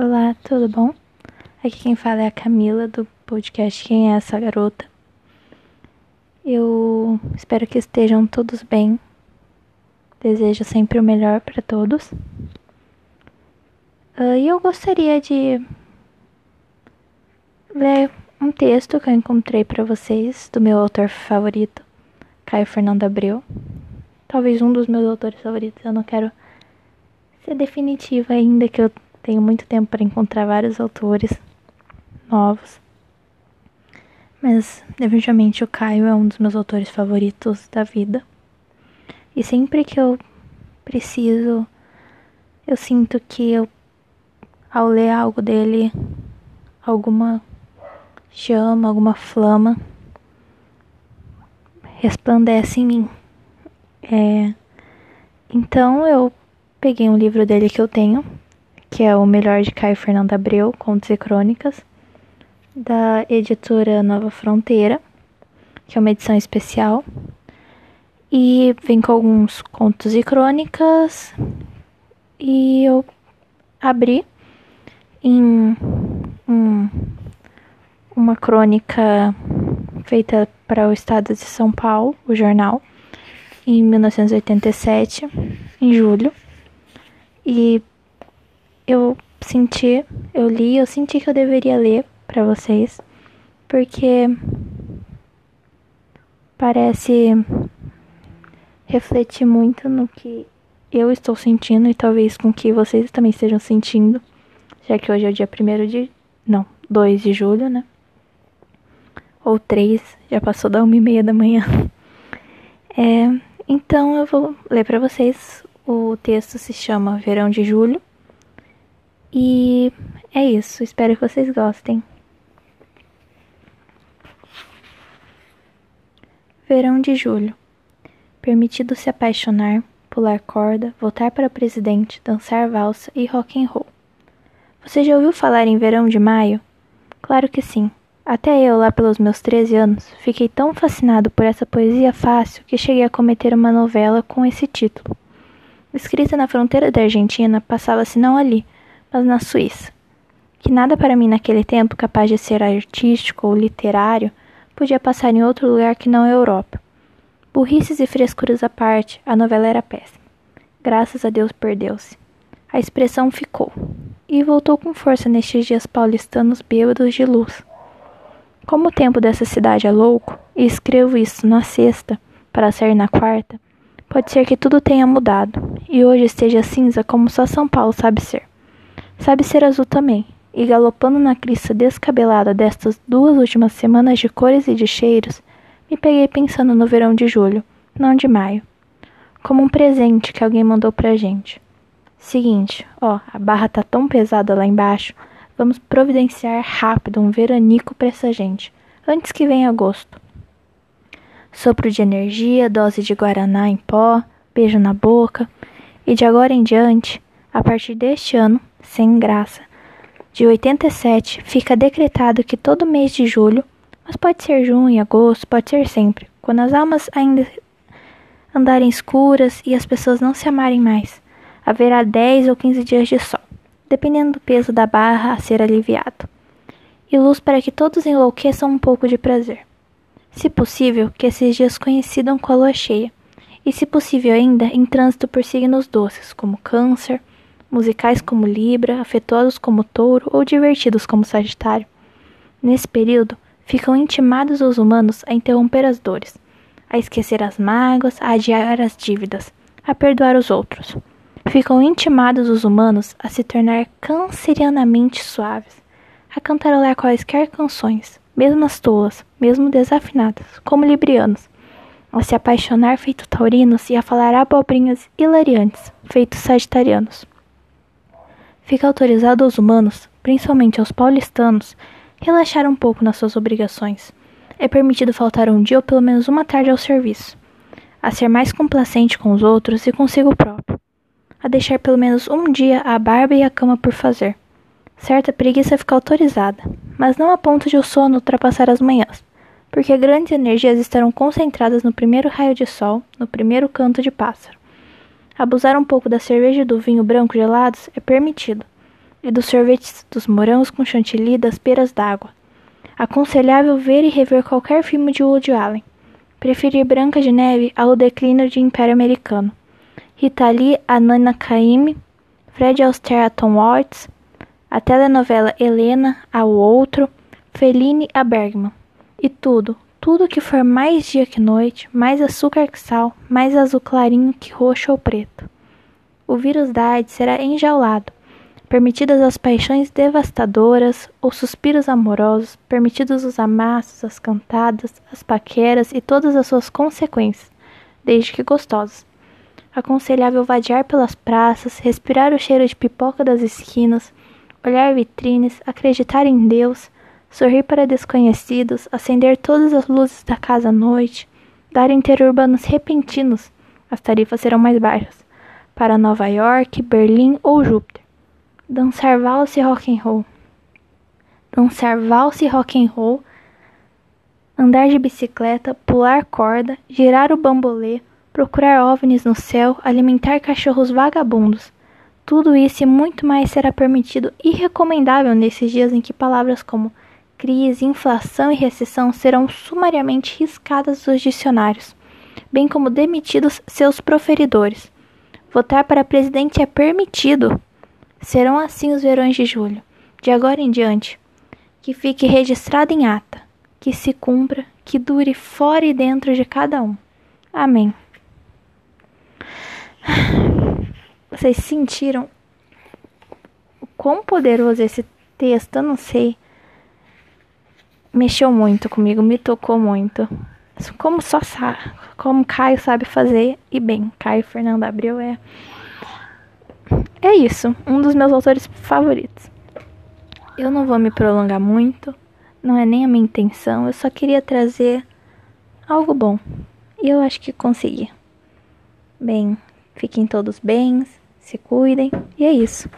Olá, tudo bom? Aqui quem fala é a Camila do podcast Quem é essa garota? Eu espero que estejam todos bem. Desejo sempre o melhor para todos. Uh, e eu gostaria de ler um texto que eu encontrei para vocês do meu autor favorito, Caio Fernando Abreu. Talvez um dos meus autores favoritos. Eu não quero ser definitiva ainda que eu tenho muito tempo para encontrar vários autores novos. Mas, definitivamente, o Caio é um dos meus autores favoritos da vida. E sempre que eu preciso, eu sinto que eu, ao ler algo dele, alguma chama, alguma flama, resplandece em mim. É, então eu peguei um livro dele que eu tenho, que é o melhor de Caio Fernando Abreu, Contos e Crônicas, da editora Nova Fronteira, que é uma edição especial. E vem com alguns contos e crônicas. E eu abri em um, uma crônica feita para o estado de São Paulo, o jornal, em 1987, em julho. E eu senti, eu li, eu senti que eu deveria ler para vocês, porque parece refletir muito no que eu estou sentindo e talvez com que vocês também estejam sentindo, já que hoje é o dia 1 de. Não, 2 de julho, né? Ou 3, já passou da 1 e meia da manhã. É, então eu vou ler para vocês. O texto se chama Verão de Julho e é isso, espero que vocês gostem. Verão de julho. Permitido se apaixonar, pular corda, voltar para presidente, dançar valsa e rock and roll. Você já ouviu falar em verão de maio? Claro que sim. Até eu, lá pelos meus 13 anos, fiquei tão fascinado por essa poesia fácil que cheguei a cometer uma novela com esse título. Escrita na fronteira da Argentina, passava-se não ali, mas na Suíça. Que nada para mim naquele tempo capaz de ser artístico ou literário podia passar em outro lugar que não a Europa. Burrices e frescuras à parte, a novela era péssima. Graças a Deus perdeu-se. A expressão ficou. E voltou com força nestes dias paulistanos bêbados de luz. Como o tempo dessa cidade é louco, e escrevo isso na sexta, para sair na quarta, pode ser que tudo tenha mudado, e hoje esteja cinza como só São Paulo sabe ser. Sabe ser azul também, e galopando na crista descabelada destas duas últimas semanas de cores e de cheiros, me peguei pensando no verão de julho, não de maio. Como um presente que alguém mandou pra gente. Seguinte, ó, a barra tá tão pesada lá embaixo, vamos providenciar rápido um veranico pra essa gente, antes que venha agosto. Sopro de energia, dose de guaraná em pó, beijo na boca, e de agora em diante, a partir deste ano, sem graça. De 87, fica decretado que todo mês de julho, mas pode ser junho, agosto, pode ser sempre, quando as almas ainda andarem escuras e as pessoas não se amarem mais, haverá 10 ou 15 dias de sol, dependendo do peso da barra a ser aliviado, e luz para que todos enlouqueçam um pouco de prazer. Se possível, que esses dias coincidam com a lua cheia, e se possível ainda, em trânsito por signos doces, como Câncer, musicais como Libra, afetuosos como Touro ou divertidos como Sagitário. Nesse período, ficam intimados os humanos a interromper as dores, a esquecer as mágoas, a adiar as dívidas, a perdoar os outros. Ficam intimados os humanos a se tornar cancerianamente suaves, a cantarolar quaisquer canções, mesmo as tolas, mesmo desafinadas, como librianos, a se apaixonar feito taurinos e a falar abobrinhas hilariantes, feitos sagitarianos fica autorizado aos humanos, principalmente aos paulistanos, relaxar um pouco nas suas obrigações. É permitido faltar um dia ou pelo menos uma tarde ao serviço, a ser mais complacente com os outros e consigo próprio, a deixar pelo menos um dia a barba e a cama por fazer. Certa preguiça fica autorizada, mas não a ponto de o sono ultrapassar as manhãs, porque grandes energias estarão concentradas no primeiro raio de sol, no primeiro canto de pássaro. Abusar um pouco da cerveja e do vinho branco gelados é permitido, e dos sorvetes dos morangos com chantilly das peras d'água. Aconselhável ver e rever qualquer filme de Woody Allen. Preferir Branca de Neve ao declínio de Império Americano. Rita Lee a Nana Caymmi, Fred Astaire a Tom Watts, a telenovela Helena ao Outro, Fellini a Bergman. E tudo, tudo que for mais dia que noite, mais açúcar que sal, mais azul clarinho que roxo ou preto. O vírus da AIDS será enjaulado, permitidas as paixões devastadoras ou suspiros amorosos, permitidos os amassos, as cantadas, as paqueras e todas as suas consequências, desde que gostosos. Aconselhável vadiar pelas praças, respirar o cheiro de pipoca das esquinas, olhar vitrines, acreditar em Deus, sorrir para desconhecidos, acender todas as luzes da casa à noite, dar interurbanos repentinos, as tarifas serão mais baixas, para Nova York, Berlim ou Júpiter. Dançar valse rock and roll. Dançar valse rock and roll, andar de bicicleta, pular corda, girar o bambolê, procurar ovnis no céu, alimentar cachorros vagabundos. Tudo isso e muito mais será permitido e recomendável nesses dias em que palavras como crise, inflação e recessão serão sumariamente riscadas dos dicionários, bem como demitidos seus proferidores. Votar para presidente é permitido. Serão assim os verões de julho, de agora em diante. Que fique registrado em ata, que se cumpra, que dure fora e dentro de cada um. Amém. Vocês sentiram o quão poderoso esse texto? Eu não sei mexeu muito comigo, me tocou muito. Como só sabe, como Caio sabe fazer e bem, Caio Fernando Abreu é é isso, um dos meus autores favoritos. Eu não vou me prolongar muito, não é nem a minha intenção, eu só queria trazer algo bom. E eu acho que consegui. Bem, fiquem todos bem, se cuidem, e é isso.